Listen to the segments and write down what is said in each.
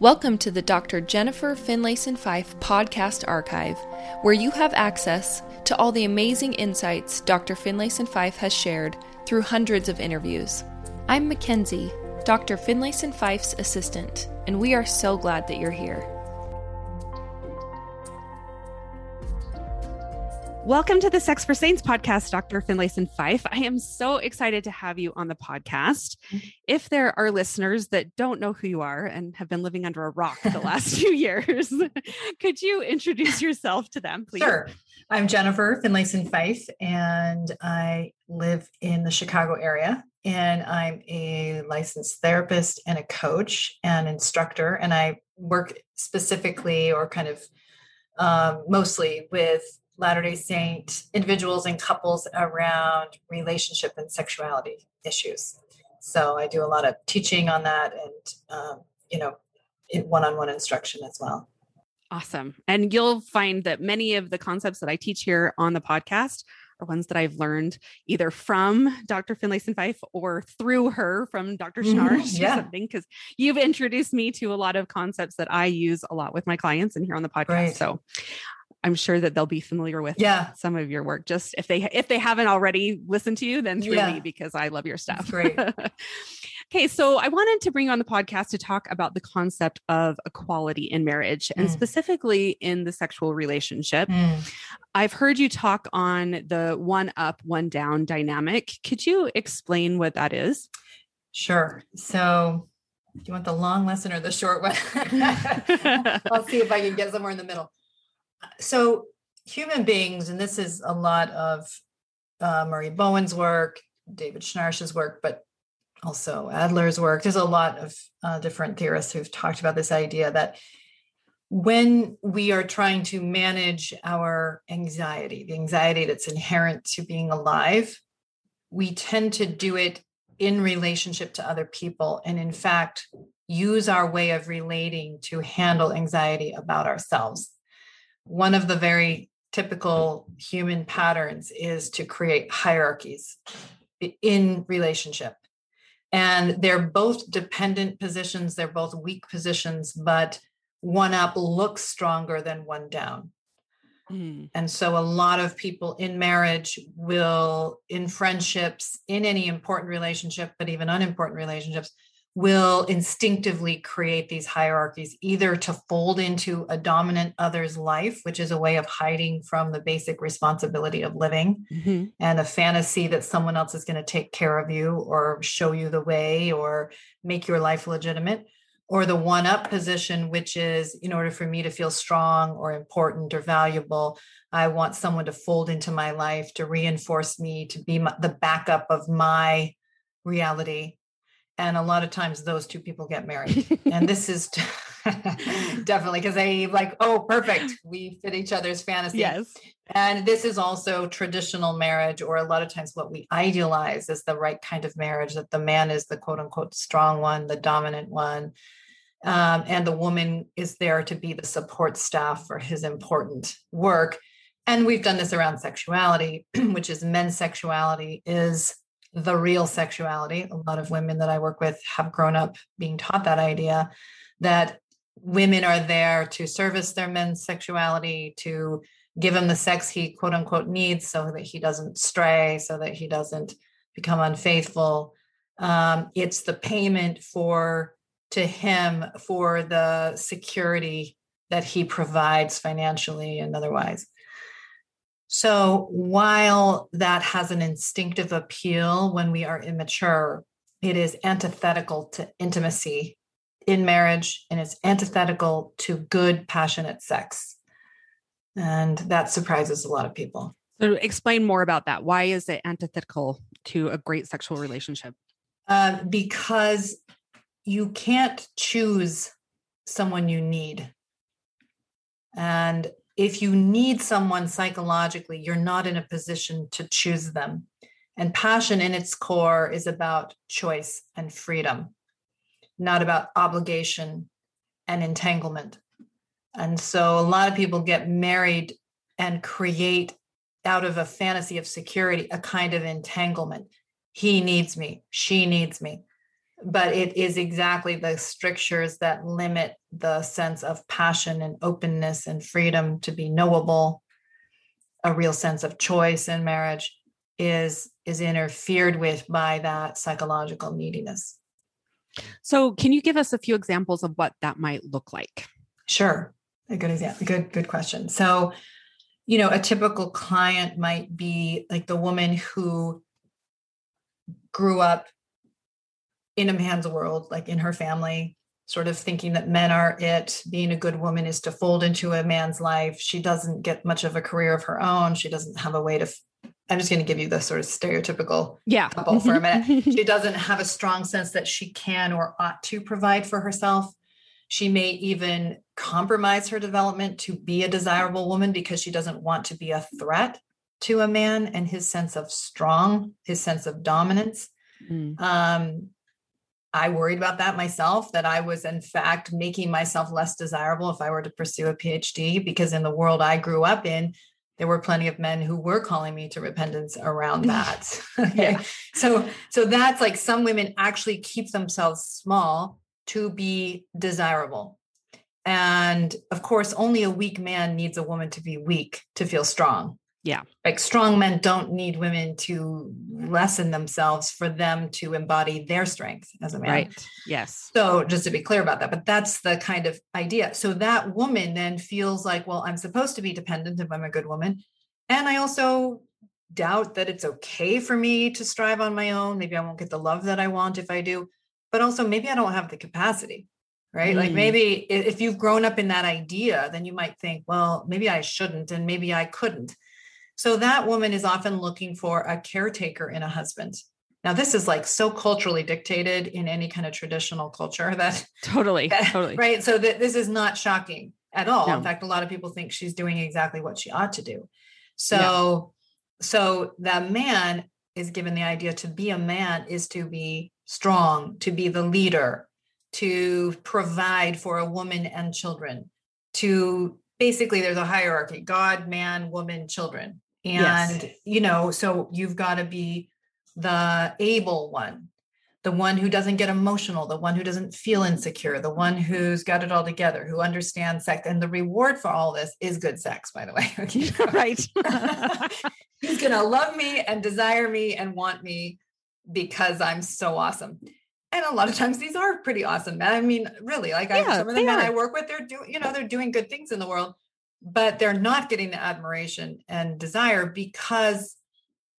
Welcome to the Dr. Jennifer Finlayson Fife podcast archive, where you have access to all the amazing insights Dr. Finlayson Fife has shared through hundreds of interviews. I'm Mackenzie, Dr. Finlayson Fife's assistant, and we are so glad that you're here. Welcome to the Sex for Saints podcast, Dr. Finlayson Fife. I am so excited to have you on the podcast. If there are listeners that don't know who you are and have been living under a rock the last few years, could you introduce yourself to them, please? Sure. I'm Jennifer Finlayson Fife, and I live in the Chicago area. And I'm a licensed therapist and a coach and instructor. And I work specifically or kind of um, mostly with Latter day Saint individuals and couples around relationship and sexuality issues. So I do a lot of teaching on that and, um, you know, one on one instruction as well. Awesome. And you'll find that many of the concepts that I teach here on the podcast are ones that I've learned either from Dr. Finlayson Fife or through her from Dr. Schnarch mm-hmm. yeah. or something, because you've introduced me to a lot of concepts that I use a lot with my clients and here on the podcast. Right. So I'm sure that they'll be familiar with yeah. some of your work. Just if they if they haven't already listened to you, then through yeah. me because I love your stuff. That's great. okay, so I wanted to bring on the podcast to talk about the concept of equality in marriage mm. and specifically in the sexual relationship. Mm. I've heard you talk on the one up, one down dynamic. Could you explain what that is? Sure. So do you want the long lesson or the short one? I'll see if I can get somewhere in the middle so human beings, and this is a lot of uh, Murray Bowen's work, David Schnarch's work, but also Adler's work. There's a lot of uh, different theorists who've talked about this idea that when we are trying to manage our anxiety, the anxiety that's inherent to being alive, we tend to do it in relationship to other people. And in fact, use our way of relating to handle anxiety about ourselves one of the very typical human patterns is to create hierarchies in relationship. And they're both dependent positions, they're both weak positions, but one up looks stronger than one down. Mm. And so a lot of people in marriage will, in friendships, in any important relationship, but even unimportant relationships, will instinctively create these hierarchies, either to fold into a dominant other's life, which is a way of hiding from the basic responsibility of living mm-hmm. and a fantasy that someone else is going to take care of you or show you the way or make your life legitimate. Or the one up position, which is in order for me to feel strong or important or valuable, I want someone to fold into my life to reinforce me, to be my, the backup of my reality and a lot of times those two people get married. And this is definitely because they like oh perfect. We fit each other's fantasy. Yes. And this is also traditional marriage or a lot of times what we idealize is the right kind of marriage that the man is the quote unquote strong one the dominant one um, and the woman is there to be the support staff for his important work. And we've done this around sexuality which is men's sexuality is the real sexuality. A lot of women that I work with have grown up being taught that idea that women are there to service their men's sexuality, to give him the sex he quote unquote needs so that he doesn't stray, so that he doesn't become unfaithful. Um, it's the payment for to him for the security that he provides financially and otherwise. So while that has an instinctive appeal when we are immature, it is antithetical to intimacy in marriage and it's antithetical to good, passionate sex. And that surprises a lot of people. So, explain more about that. Why is it antithetical to a great sexual relationship? Uh, because you can't choose someone you need. And if you need someone psychologically, you're not in a position to choose them. And passion in its core is about choice and freedom, not about obligation and entanglement. And so a lot of people get married and create out of a fantasy of security a kind of entanglement. He needs me, she needs me. But it is exactly the strictures that limit the sense of passion and openness and freedom to be knowable. A real sense of choice in marriage is is interfered with by that psychological neediness. So can you give us a few examples of what that might look like? Sure. A good example good good question. So you know a typical client might be like the woman who grew up in a man's world, like in her family, sort of thinking that men are it. Being a good woman is to fold into a man's life. She doesn't get much of a career of her own. She doesn't have a way to. I'm just going to give you the sort of stereotypical yeah. couple for a minute. she doesn't have a strong sense that she can or ought to provide for herself. She may even compromise her development to be a desirable woman because she doesn't want to be a threat to a man and his sense of strong, his sense of dominance. Mm. Um, I worried about that myself, that I was in fact making myself less desirable if I were to pursue a PhD, because in the world I grew up in, there were plenty of men who were calling me to repentance around that. okay. Yeah. So so that's like some women actually keep themselves small to be desirable. And of course, only a weak man needs a woman to be weak to feel strong. Yeah. Like strong men don't need women to lessen themselves for them to embody their strength as a man. Right. Yes. So just to be clear about that, but that's the kind of idea. So that woman then feels like, well, I'm supposed to be dependent if I'm a good woman. And I also doubt that it's okay for me to strive on my own. Maybe I won't get the love that I want if I do, but also maybe I don't have the capacity right? Mm. Like maybe if you've grown up in that idea, then you might think, well, maybe I shouldn't and maybe I couldn't. So that woman is often looking for a caretaker in a husband. Now, this is like so culturally dictated in any kind of traditional culture that totally, that, totally, right. So that this is not shocking at all. No. In fact, a lot of people think she's doing exactly what she ought to do. So, yeah. so that man is given the idea to be a man is to be strong, to be the leader, to provide for a woman and children, to basically there's a hierarchy God, man, woman, children. And, yes. you know, so you've got to be the able one, the one who doesn't get emotional, the one who doesn't feel insecure, the one who's got it all together, who understands sex. And the reward for all this is good sex, by the way. right. He's going to love me and desire me and want me because I'm so awesome. And a lot of times these are pretty awesome men. I mean, really, like yeah, I, some of the men are. I work with, they're doing, you know, they're doing good things in the world but they're not getting the admiration and desire because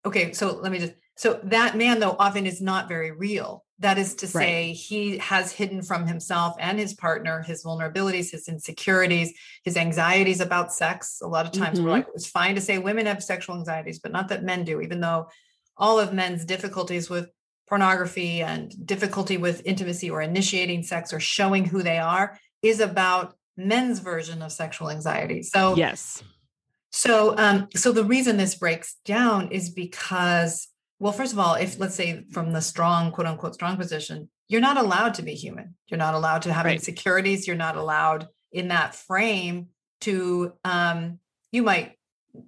okay so let me just so that man though often is not very real that is to say right. he has hidden from himself and his partner his vulnerabilities his insecurities his anxieties about sex a lot of times mm-hmm. we're like it's fine to say women have sexual anxieties but not that men do even though all of men's difficulties with pornography and difficulty with intimacy or initiating sex or showing who they are is about men's version of sexual anxiety. So yes. So um so the reason this breaks down is because well first of all if let's say from the strong quote unquote strong position you're not allowed to be human. You're not allowed to have right. insecurities, you're not allowed in that frame to um you might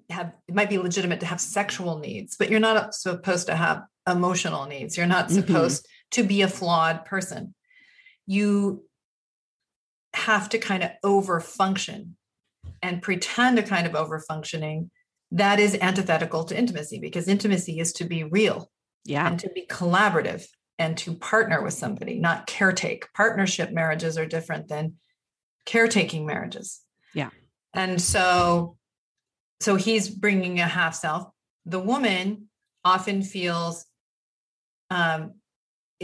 have it might be legitimate to have sexual needs, but you're not supposed to have emotional needs. You're not mm-hmm. supposed mm-hmm. to be a flawed person. You have to kind of over function and pretend a kind of over functioning that is antithetical to intimacy because intimacy is to be real yeah. and to be collaborative and to partner with somebody not caretake. Partnership marriages are different than caretaking marriages. Yeah. And so so he's bringing a half self the woman often feels um,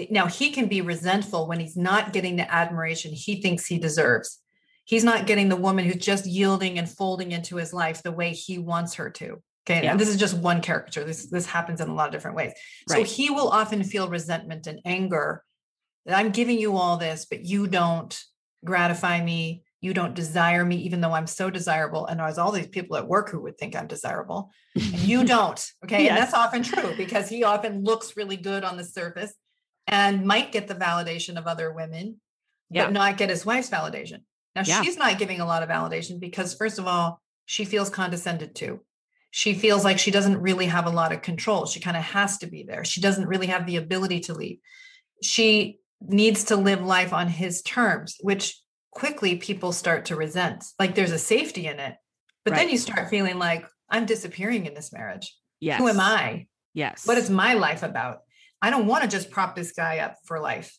now he can be resentful when he's not getting the admiration he thinks he deserves. He's not getting the woman who's just yielding and folding into his life the way he wants her to. Okay. Yeah. And this is just one caricature. This this happens in a lot of different ways. Right. So he will often feel resentment and anger that I'm giving you all this, but you don't gratify me. You don't desire me, even though I'm so desirable. And there's all these people at work who would think I'm desirable. And you don't. Okay. yes. And that's often true because he often looks really good on the surface and might get the validation of other women, yeah. but not get his wife's validation. Now, yeah. she's not giving a lot of validation because, first of all, she feels condescended to. She feels like she doesn't really have a lot of control. She kind of has to be there. She doesn't really have the ability to lead. She needs to live life on his terms, which quickly people start to resent. Like there's a safety in it. But right. then you start feeling like I'm disappearing in this marriage. Yes. Who am I? Yes. What is my life about? I don't want to just prop this guy up for life.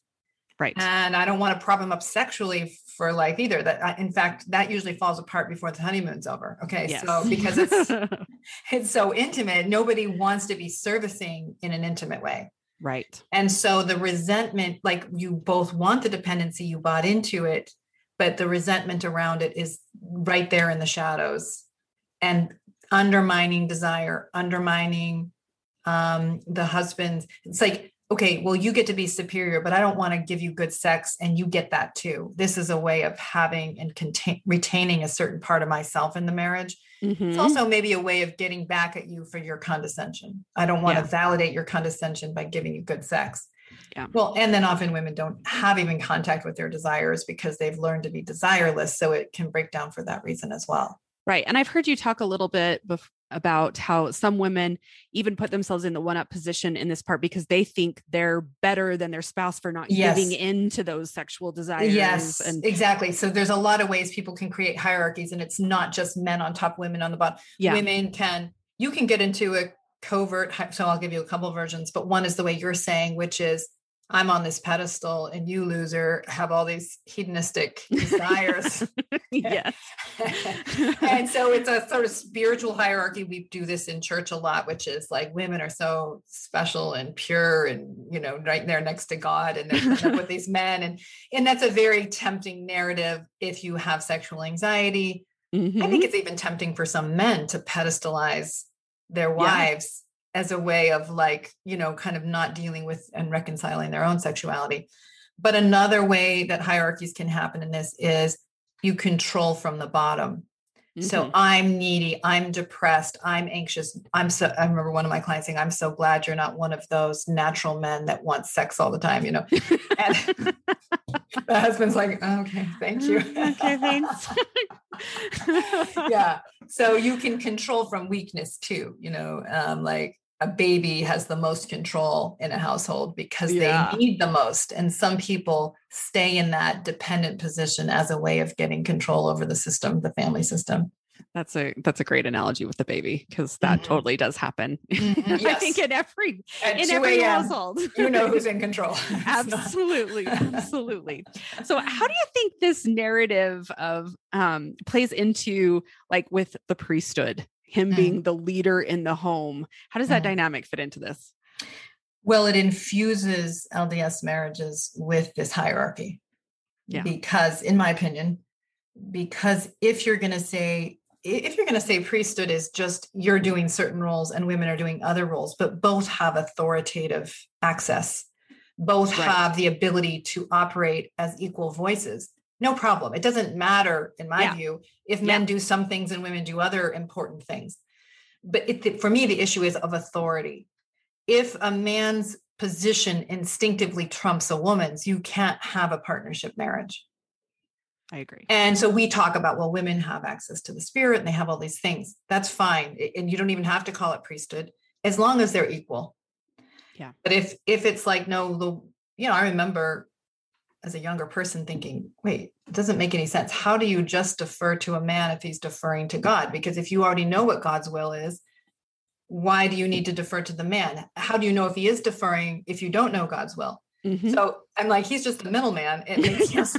Right. And I don't want to prop him up sexually for life either. That uh, in fact, that usually falls apart before the honeymoon's over. Okay. Yes. So because it's it's so intimate, nobody wants to be servicing in an intimate way. Right. And so the resentment, like you both want the dependency, you bought into it, but the resentment around it is right there in the shadows and undermining desire, undermining um, the husband. It's like, okay, well, you get to be superior, but I don't want to give you good sex and you get that too. This is a way of having and contain, retaining a certain part of myself in the marriage Mm-hmm. It's also maybe a way of getting back at you for your condescension. I don't want yeah. to validate your condescension by giving you good sex. Yeah. Well, and then often women don't have even contact with their desires because they've learned to be desireless. So it can break down for that reason as well. Right. And I've heard you talk a little bit bef- about how some women even put themselves in the one up position in this part because they think they're better than their spouse for not yes. giving in to those sexual desires. Yes, and exactly. So there's a lot of ways people can create hierarchies, and it's not just men on top, women on the bottom. Yeah. Women can, you can get into a covert. So I'll give you a couple versions, but one is the way you're saying, which is I'm on this pedestal and you loser have all these hedonistic desires. yes. and so it's a sort of spiritual hierarchy. We do this in church a lot, which is like women are so special and pure and, you know, right there next to God and they're with these men. And, and that's a very tempting narrative if you have sexual anxiety. Mm-hmm. I think mm-hmm. it's even tempting for some men to pedestalize their wives as a way of like you know kind of not dealing with and reconciling their own sexuality. But another way that hierarchies can happen in this is you control from the bottom mm-hmm. so i'm needy i'm depressed i'm anxious i'm so i remember one of my clients saying i'm so glad you're not one of those natural men that want sex all the time you know? And the husband's like okay thank you. Okay thanks. Yeah so you can control from weakness too you know um, like a baby has the most control in a household because yeah. they need the most. And some people stay in that dependent position as a way of getting control over the system, the family system. That's a that's a great analogy with the baby because that mm-hmm. totally does happen. Mm-hmm. Yes. I think in every At in every household, you know who's in control. absolutely, absolutely. So, how do you think this narrative of um, plays into like with the priesthood him mm. being the leader in the home. How does that mm. dynamic fit into this? Well, it infuses LDS marriages with this hierarchy. Yeah. Because, in my opinion, because if you're going to say, if you're going to say priesthood is just you're doing certain roles and women are doing other roles, but both have authoritative access, both right. have the ability to operate as equal voices, no problem. It doesn't matter, in my yeah. view, if men yeah. do some things and women do other important things. But it, for me, the issue is of authority. If a man's position instinctively trumps a woman's, you can't have a partnership marriage. I agree. And so we talk about, well, women have access to the spirit and they have all these things. That's fine. And you don't even have to call it priesthood as long as they're equal. Yeah. But if if it's like, no, the you know, I remember as a younger person thinking, wait, it doesn't make any sense. How do you just defer to a man if he's deferring to God? Because if you already know what God's will is, why do you need to defer to the man? How do you know if he is deferring if you don't know God's will? Mm-hmm. So I'm like, he's just the middleman. It makes sense.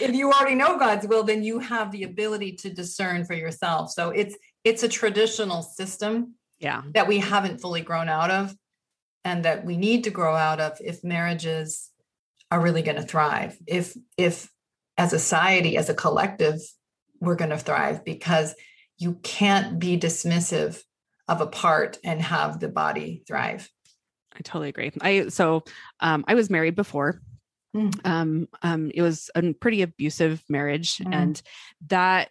if you already know God's will, then you have the ability to discern for yourself. So it's it's a traditional system yeah. that we haven't fully grown out of and that we need to grow out of if marriages are really going to thrive if if as a society as a collective we're going to thrive because you can't be dismissive of a part and have the body thrive i totally agree i so um, i was married before mm. um, um, it was a pretty abusive marriage mm. and that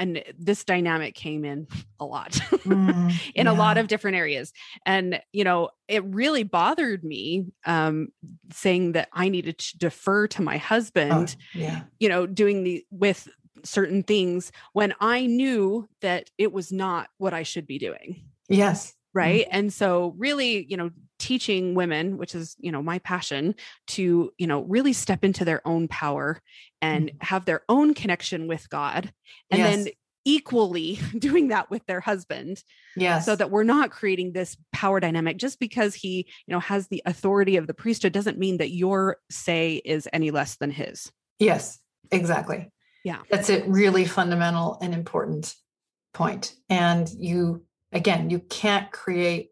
and this dynamic came in a lot mm, in yeah. a lot of different areas. And you know it really bothered me um saying that i needed to defer to my husband oh, yeah. you know doing the with certain things when i knew that it was not what i should be doing. Yes. Right? Mm-hmm. and so really you know teaching women which is you know my passion to you know really step into their own power and mm-hmm. have their own connection with god and yes. then equally doing that with their husband yeah so that we're not creating this power dynamic. Just because he you know has the authority of the priesthood doesn't mean that your say is any less than his. Yes exactly. Yeah. That's a really fundamental and important point and you again you can't create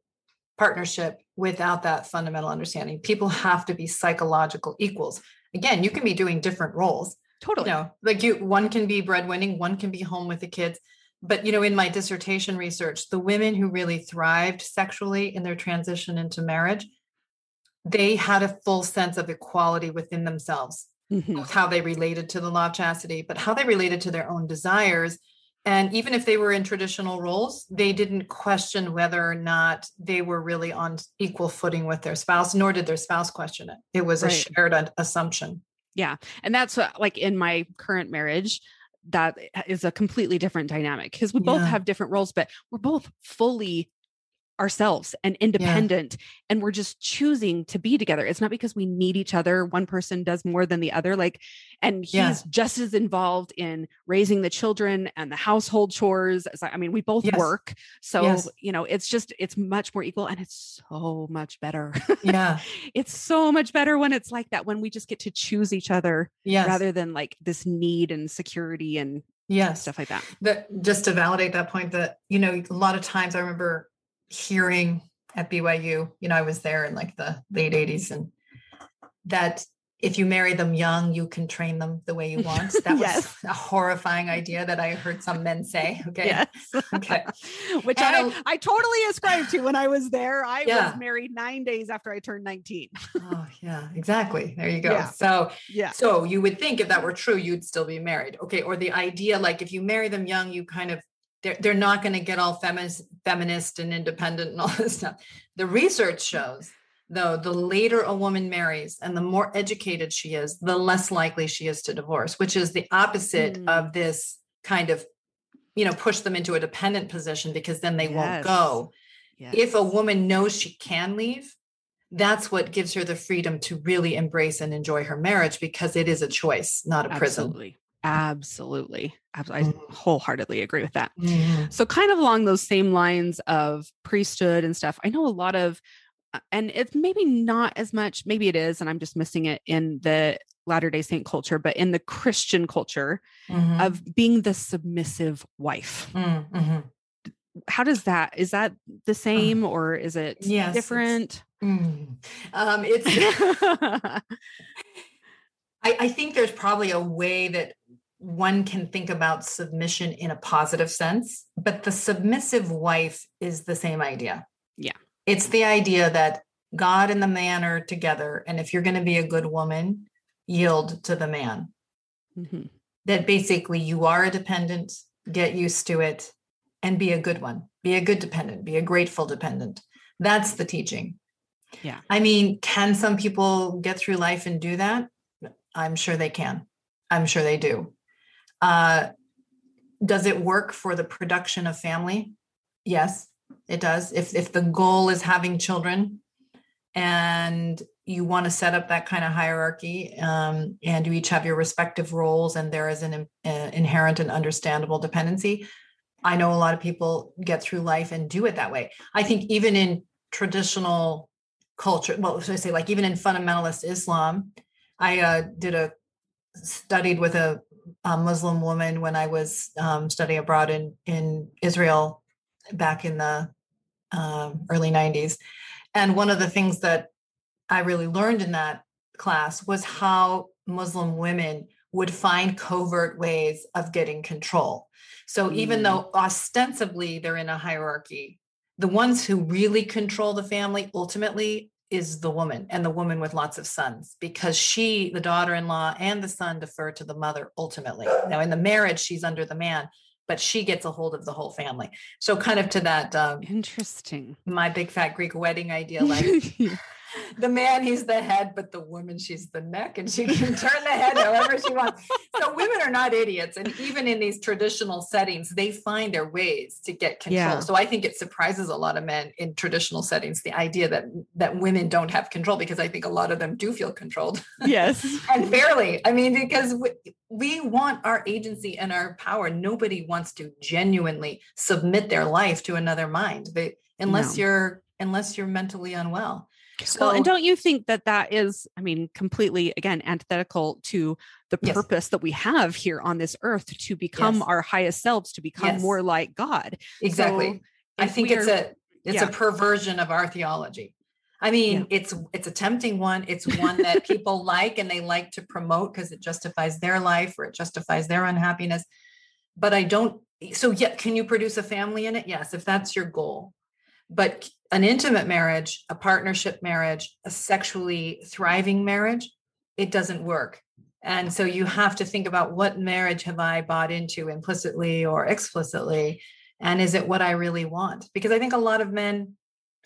partnership without that fundamental understanding people have to be psychological equals again you can be doing different roles Totally. You know, like you, one can be breadwinning, one can be home with the kids. But, you know, in my dissertation research, the women who really thrived sexually in their transition into marriage, they had a full sense of equality within themselves, mm-hmm. how they related to the law of chastity, but how they related to their own desires. And even if they were in traditional roles, they didn't question whether or not they were really on equal footing with their spouse, nor did their spouse question it. It was right. a shared assumption. Yeah. And that's what, like in my current marriage, that is a completely different dynamic because we both yeah. have different roles, but we're both fully ourselves and independent yeah. and we're just choosing to be together it's not because we need each other one person does more than the other like and he's yeah. just as involved in raising the children and the household chores as I, mean we both yes. work so yes. you know it's just it's much more equal and it's so much better yeah it's so much better when it's like that when we just get to choose each other yes. rather than like this need and security and yes stuff like that that just to validate that point that you know a lot of times i remember hearing at BYU, you know, I was there in like the late 80s and that if you marry them young, you can train them the way you want. That yes. was a horrifying idea that I heard some men say. Okay. Yes. okay. Which and, I, I totally ascribed to when I was there. I yeah. was married nine days after I turned 19. oh, yeah, exactly. There you go. Yeah. So, yeah. So you would think if that were true, you'd still be married. Okay. Or the idea, like if you marry them young, you kind of they're, they're not going to get all feminist, feminist and independent and all this stuff. The research shows, though, the later a woman marries and the more educated she is, the less likely she is to divorce, which is the opposite mm. of this kind of, you know, push them into a dependent position because then they yes. won't go. Yes. If a woman knows she can leave, that's what gives her the freedom to really embrace and enjoy her marriage because it is a choice, not a prison. Absolutely. I mm. wholeheartedly agree with that. Mm-hmm. So, kind of along those same lines of priesthood and stuff, I know a lot of, uh, and it's maybe not as much, maybe it is, and I'm just missing it in the Latter day Saint culture, but in the Christian culture mm-hmm. of being the submissive wife. Mm-hmm. How does that, is that the same or is it yes, different? It's, mm. um, it's I, I think there's probably a way that one can think about submission in a positive sense, but the submissive wife is the same idea. Yeah. It's the idea that God and the man are together. And if you're going to be a good woman, yield to the man. Mm-hmm. That basically you are a dependent, get used to it, and be a good one. Be a good dependent, be a grateful dependent. That's the teaching. Yeah. I mean, can some people get through life and do that? I'm sure they can. I'm sure they do. Uh, does it work for the production of family? Yes, it does. If if the goal is having children, and you want to set up that kind of hierarchy, um, and you each have your respective roles, and there is an uh, inherent and understandable dependency. I know a lot of people get through life and do it that way. I think even in traditional culture, well, should I say, like even in fundamentalist Islam, I uh, did a studied with a a Muslim woman when I was um, studying abroad in in Israel back in the um, early 90s. And one of the things that I really learned in that class was how Muslim women would find covert ways of getting control. So mm. even though ostensibly they're in a hierarchy, the ones who really control the family ultimately is the woman and the woman with lots of sons because she the daughter-in-law and the son defer to the mother ultimately. Now in the marriage she's under the man but she gets a hold of the whole family. So kind of to that um, interesting. my big fat greek wedding idea like the man, he's the head, but the woman, she's the neck, and she can turn the head however she wants. So women are not idiots. And even in these traditional settings, they find their ways to get control. Yeah. So I think it surprises a lot of men in traditional settings, the idea that that women don't have control, because I think a lot of them do feel controlled. Yes. and fairly. I mean, because we, we want our agency and our power. Nobody wants to genuinely submit their life to another mind. They, unless no. you're unless you're mentally unwell. So, well, and don't you think that that is, I mean, completely again antithetical to the yes. purpose that we have here on this earth to become yes. our highest selves, to become yes. more like God? Exactly. So I think it's a it's yeah. a perversion of our theology. I mean, yeah. it's it's a tempting one. It's one that people like and they like to promote because it justifies their life or it justifies their unhappiness. But I don't. So, yeah, can you produce a family in it? Yes, if that's your goal. But an intimate marriage, a partnership marriage, a sexually thriving marriage, it doesn't work. And so you have to think about what marriage have I bought into implicitly or explicitly? And is it what I really want? Because I think a lot of men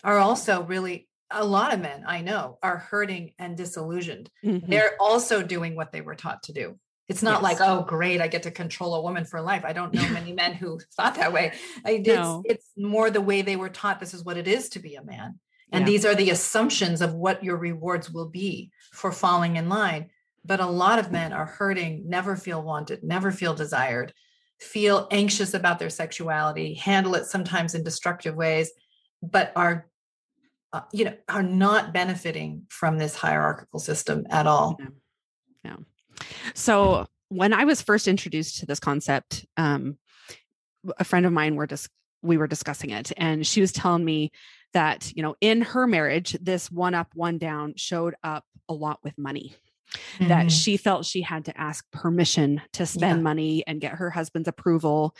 are also really, a lot of men I know are hurting and disillusioned. Mm-hmm. They're also doing what they were taught to do. It's not yes. like, oh, great, I get to control a woman for life. I don't know many men who thought that way. It's, no. it's more the way they were taught this is what it is to be a man. And yeah. these are the assumptions of what your rewards will be for falling in line. But a lot of men are hurting, never feel wanted, never feel desired, feel anxious about their sexuality, handle it sometimes in destructive ways, but are uh, you know are not benefiting from this hierarchical system at all. Yeah. So when I was first introduced to this concept, um, a friend of mine were just we were discussing it, and she was telling me that you know in her marriage, this one up, one down showed up a lot with money mm-hmm. that she felt she had to ask permission to spend yeah. money and get her husband's approval.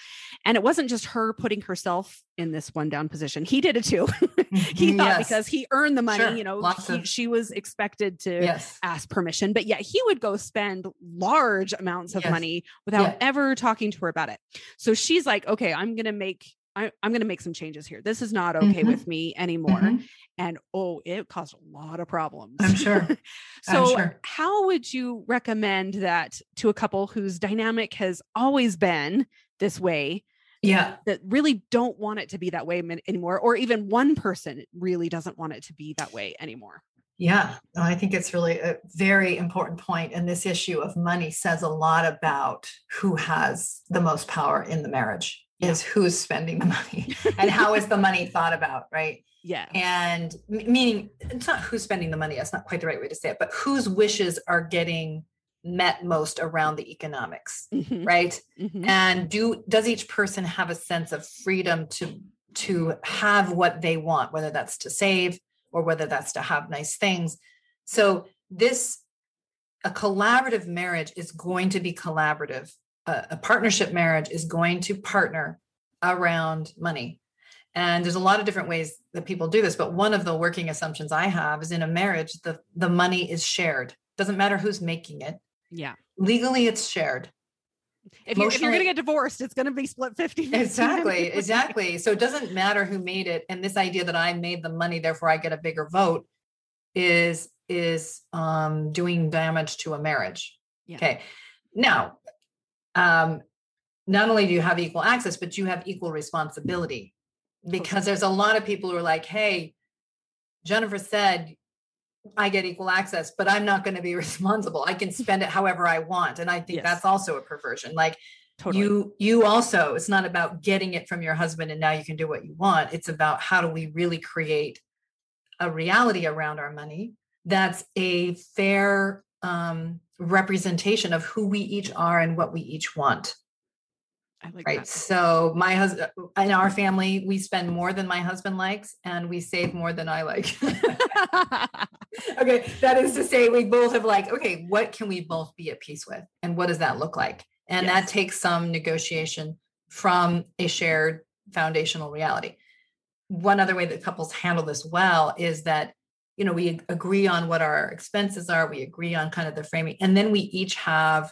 And it wasn't just her putting herself in this one down position. He did it too. he mm-hmm. thought yes. because he earned the money, sure. you know, he, of- she was expected to yes. ask permission, but yet he would go spend large amounts of yes. money without yeah. ever talking to her about it. So she's like, okay, I'm going to make I, am going to make some changes here. This is not okay mm-hmm. with me anymore. Mm-hmm. And oh, it caused a lot of problems. I'm sure. so, I'm sure. how would you recommend that to a couple whose dynamic has always been this way? Yeah. That really don't want it to be that way anymore, or even one person really doesn't want it to be that way anymore. Yeah, I think it's really a very important point. And this issue of money says a lot about who has the most power in the marriage yeah. is who's spending the money and how is the money thought about, right? Yeah. And meaning it's not who's spending the money, that's not quite the right way to say it, but whose wishes are getting met most around the economics, mm-hmm. right? Mm-hmm. And do does each person have a sense of freedom to to have what they want, whether that's to save or whether that's to have nice things. So this a collaborative marriage is going to be collaborative a, a partnership marriage is going to partner around money. And there's a lot of different ways that people do this, but one of the working assumptions I have is in a marriage, the, the money is shared. Doesn't matter who's making it. Yeah. Legally, it's shared. If you're, if you're going to get divorced, it's going to be split 50 Exactly. exactly. So it doesn't matter who made it. And this idea that I made the money, therefore I get a bigger vote is, is um, doing damage to a marriage. Yeah. Okay. Now, um, not only do you have equal access, but you have equal responsibility because there's a lot of people who are like, hey, Jennifer said I get equal access, but I'm not going to be responsible. I can spend it however I want. And I think yes. that's also a perversion. Like totally. you, you also, it's not about getting it from your husband and now you can do what you want. It's about how do we really create a reality around our money that's a fair um, representation of who we each are and what we each want. Like right. That. So my husband in our family, we spend more than my husband likes and we save more than I like. okay. That is to say we both have like, okay, what can we both be at peace with? And what does that look like? And yes. that takes some negotiation from a shared foundational reality. One other way that couples handle this well is that you know we agree on what our expenses are we agree on kind of the framing and then we each have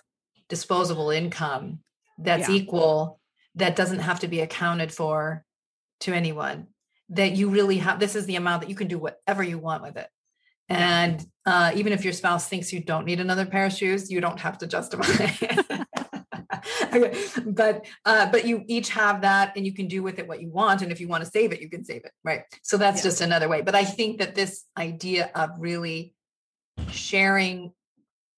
disposable income that's yeah. equal that doesn't have to be accounted for to anyone that you really have this is the amount that you can do whatever you want with it And uh, even if your spouse thinks you don't need another pair of shoes, you don't have to justify it. but uh, but you each have that and you can do with it what you want. And if you want to save it you can save it right? So that's yeah. just another way. But i think that this idea of really sharing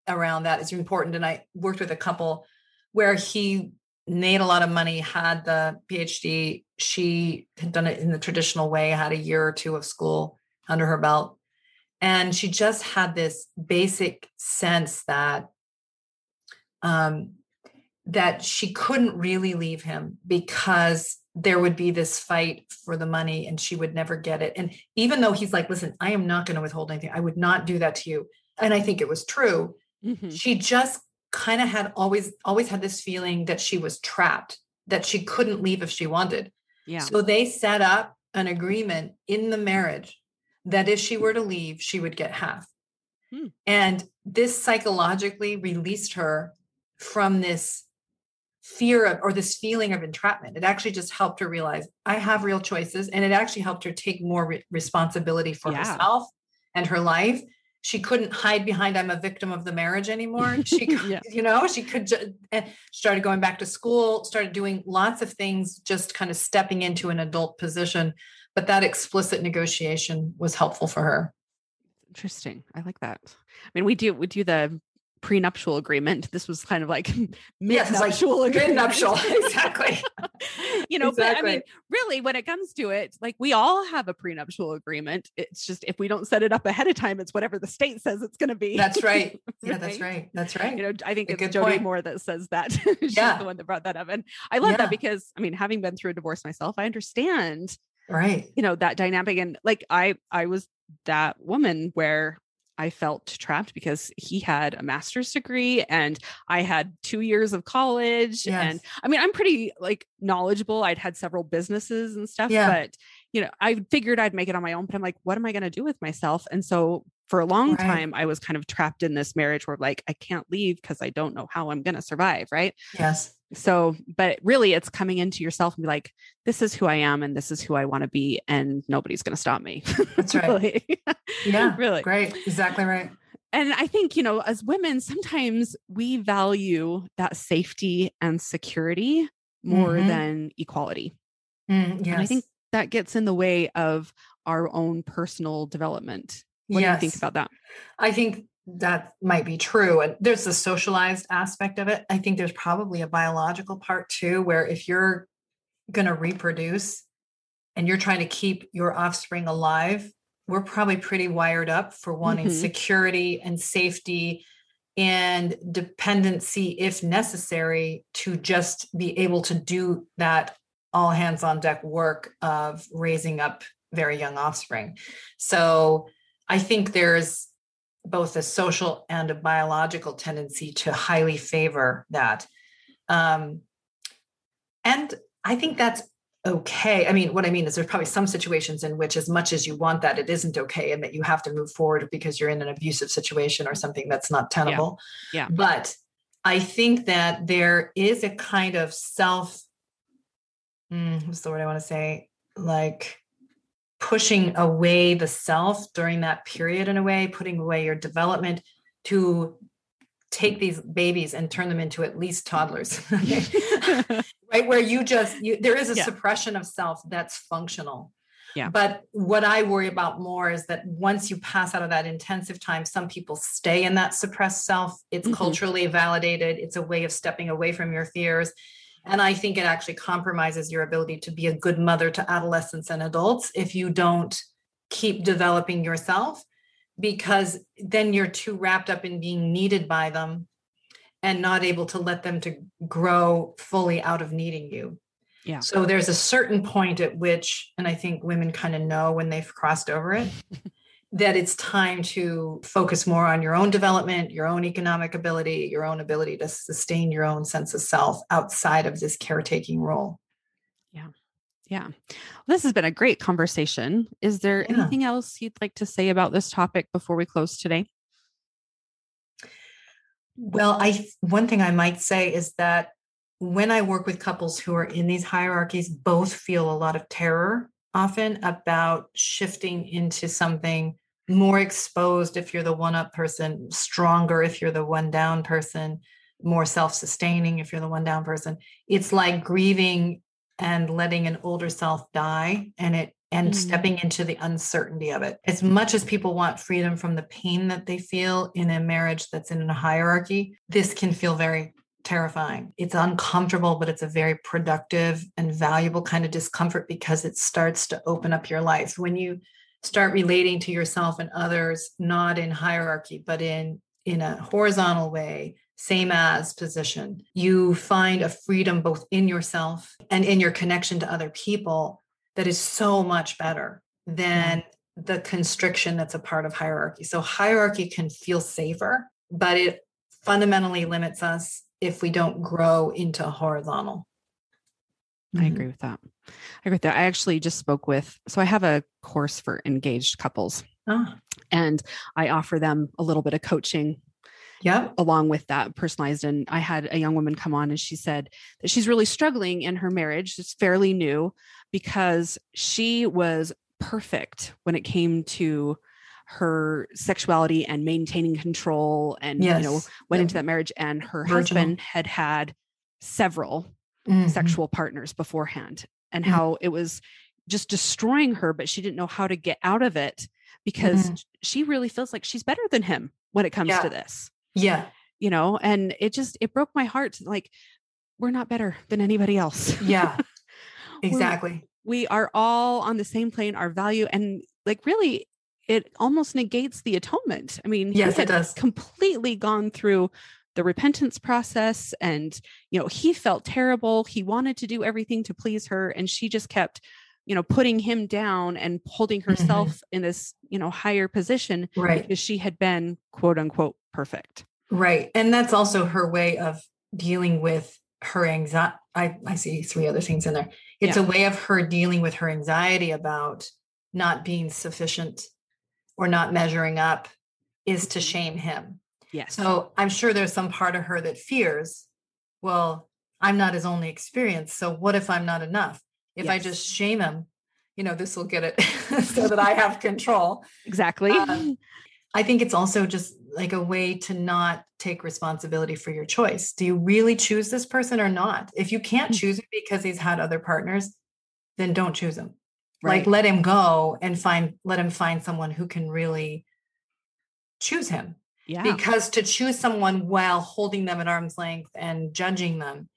around that is important. And i worked with a couple where he made a lot of money had the phd she had done it in the traditional way had a year or two of school under her belt. And she just had this basic sense that um, that she couldn't really leave him because there would be this fight for the money and she would never get it. And even though he's like, listen, I am not going to withhold anything, I would not do that to you. And I think it was true. Mm-hmm. She just kind of had always, always had this feeling that she was trapped, that she couldn't leave if she wanted. Yeah. So they set up an agreement in the marriage that if she were to leave, she would get half. Hmm. And this psychologically released her from this fear of or this feeling of entrapment. It actually just helped her realize I have real choices. And it actually helped her take more re- responsibility for yeah. herself and her life. She couldn't hide behind I'm a victim of the marriage anymore. She could, yeah. you know, she could just eh, started going back to school, started doing lots of things, just kind of stepping into an adult position. But that explicit negotiation was helpful for her interesting i like that i mean we do we do the prenuptial agreement. This was kind of like mid-nuptial like agreement. Mid-nuptial, exactly. you know, exactly. but I mean, really, when it comes to it, like we all have a prenuptial agreement. It's just if we don't set it up ahead of time, it's whatever the state says it's going to be. That's right. Yeah, right? that's right. That's right. You know, I think a it's Jody point. Moore that says that. She's yeah. the one that brought that up, and I love yeah. that because I mean, having been through a divorce myself, I understand. Right. You know that dynamic, and like I, I was that woman where I felt trapped because he had a master's degree and I had two years of college. Yes. And I mean, I'm pretty like knowledgeable. I'd had several businesses and stuff, yeah. but you know, I figured I'd make it on my own, but I'm like, what am I going to do with myself? And so for a long right. time, I was kind of trapped in this marriage where like, I can't leave because I don't know how I'm going to survive. Right. Yes. So, but really it's coming into yourself and be like, this is who I am and this is who I want to be. And nobody's going to stop me. That's right. really. Yeah. really. Great. Exactly right. And I think, you know, as women, sometimes we value that safety and security more mm-hmm. than equality. Mm, yes. And I think that gets in the way of our own personal development. What yes. do you think about that? I think that might be true. And there's the socialized aspect of it. I think there's probably a biological part too, where if you're going to reproduce and you're trying to keep your offspring alive, we're probably pretty wired up for wanting mm-hmm. security and safety and dependency, if necessary, to just be able to do that all hands on deck work of raising up very young offspring. So I think there's both a social and a biological tendency to highly favor that. Um, and I think that's okay. I mean, what I mean is there's probably some situations in which, as much as you want that, it isn't okay and that you have to move forward because you're in an abusive situation or something that's not tenable. Yeah. yeah. But I think that there is a kind of self, mm, what's the word I want to say? Like, pushing away the self during that period in a way, putting away your development to take these babies and turn them into at least toddlers right where you just you, there is a yeah. suppression of self that's functional. Yeah. But what i worry about more is that once you pass out of that intensive time some people stay in that suppressed self. It's mm-hmm. culturally validated. It's a way of stepping away from your fears and I think it actually compromises your ability to be a good mother to adolescents and adults if you don't keep developing yourself, because then you're too wrapped up in being needed by them and not able to let them to grow fully out of needing you. Yeah. So there's a certain point at which, and I think women kind of know when they've crossed over it, that it's time to focus more on your own development, your own economic ability, your own ability to sustain your own sense of self outside of this caretaking role. Yeah. Yeah. Well, this has been a great conversation. Is there yeah. anything else you'd like to say about this topic before we close today? Well, I one thing I might say is that when I work with couples who are in these hierarchies, both feel a lot of terror often about shifting into something more exposed if you're the one up person, stronger if you're the one down person, more self sustaining if you're the one down person. It's like grieving and letting an older self die and it and mm-hmm. stepping into the uncertainty of it. As much as people want freedom from the pain that they feel in a marriage that's in a hierarchy, this can feel very terrifying. It's uncomfortable, but it's a very productive and valuable kind of discomfort because it starts to open up your life. When you start relating to yourself and others not in hierarchy but in in a horizontal way same as position you find a freedom both in yourself and in your connection to other people that is so much better than mm-hmm. the constriction that's a part of hierarchy so hierarchy can feel safer but it fundamentally limits us if we don't grow into horizontal I mm-hmm. agree with that. I agree with that. I actually just spoke with, so I have a course for engaged couples. Oh. And I offer them a little bit of coaching yeah along with that personalized and i had a young woman come on and she said that she's really struggling in her marriage it's fairly new because she was perfect when it came to her sexuality and maintaining control and yes. you know went yeah. into that marriage and her Virginal. husband had had several mm-hmm. sexual partners beforehand and mm-hmm. how it was just destroying her, but she didn't know how to get out of it because mm-hmm. she really feels like she's better than him when it comes yeah. to this. Yeah. You know, and it just it broke my heart. Like, we're not better than anybody else. Yeah. Exactly. we are all on the same plane, our value, and like really it almost negates the atonement. I mean, yes, it does. Completely gone through the repentance process and you know he felt terrible he wanted to do everything to please her and she just kept you know putting him down and holding mm-hmm. herself mm-hmm. in this you know higher position right because she had been quote unquote perfect right and that's also her way of dealing with her anxiety I, I see three other things in there it's yeah. a way of her dealing with her anxiety about not being sufficient or not measuring up is to mm-hmm. shame him Yes. So I'm sure there's some part of her that fears, well, I'm not his only experience. So what if I'm not enough? If yes. I just shame him, you know, this will get it so that I have control. Exactly. Um, I think it's also just like a way to not take responsibility for your choice. Do you really choose this person or not? If you can't mm. choose him because he's had other partners, then don't choose him. Right. Like let him go and find let him find someone who can really choose him yeah. Because to choose someone while holding them at arm's length and judging them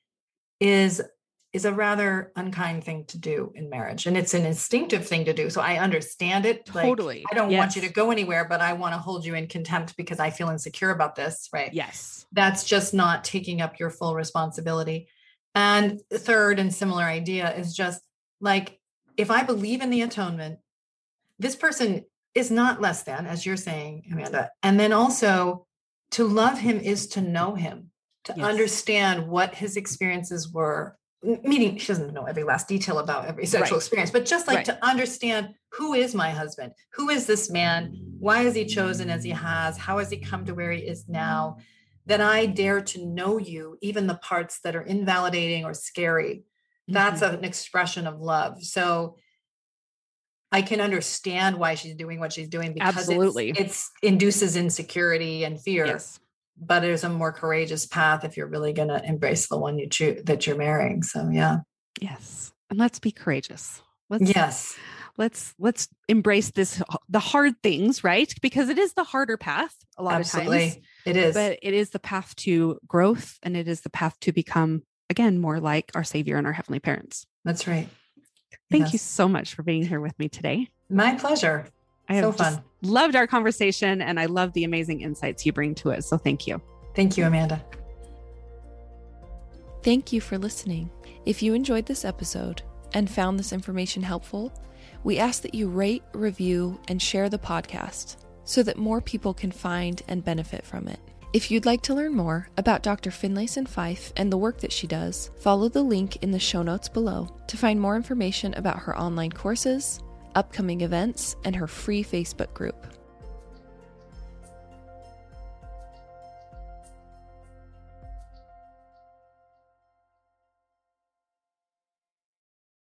is is a rather unkind thing to do in marriage and it's an instinctive thing to do so i understand it totally like, i don't yes. want you to go anywhere but i want to hold you in contempt because i feel insecure about this right yes that's just not taking up your full responsibility and third and similar idea is just like if i believe in the atonement this person is not less than, as you're saying, mm-hmm. Amanda. And then also to love him is to know him, to yes. understand what his experiences were. Meaning, she doesn't know every last detail about every sexual right. experience, but just like right. to understand who is my husband? Who is this man? Why is he chosen as he has? How has he come to where he is now? That I dare to know you, even the parts that are invalidating or scary. That's mm-hmm. an expression of love. So, I can understand why she's doing what she's doing because absolutely it's, it's induces insecurity and fear. Yes. But there's a more courageous path if you're really going to embrace the one you choose that you're marrying. So yeah. Yes, and let's be courageous. Let's, yes. Let's let's embrace this the hard things, right? Because it is the harder path a lot Absolutely. of times. It is. But it is the path to growth and it is the path to become again more like our savior and our heavenly parents. That's right. Thank yes. you so much for being here with me today. My pleasure. I have so fun. loved our conversation and I love the amazing insights you bring to it. So thank you. Thank you, Amanda. Thank you for listening. If you enjoyed this episode and found this information helpful, we ask that you rate, review, and share the podcast so that more people can find and benefit from it. If you'd like to learn more about Dr. Finlayson Fife and the work that she does, follow the link in the show notes below to find more information about her online courses, upcoming events, and her free Facebook group.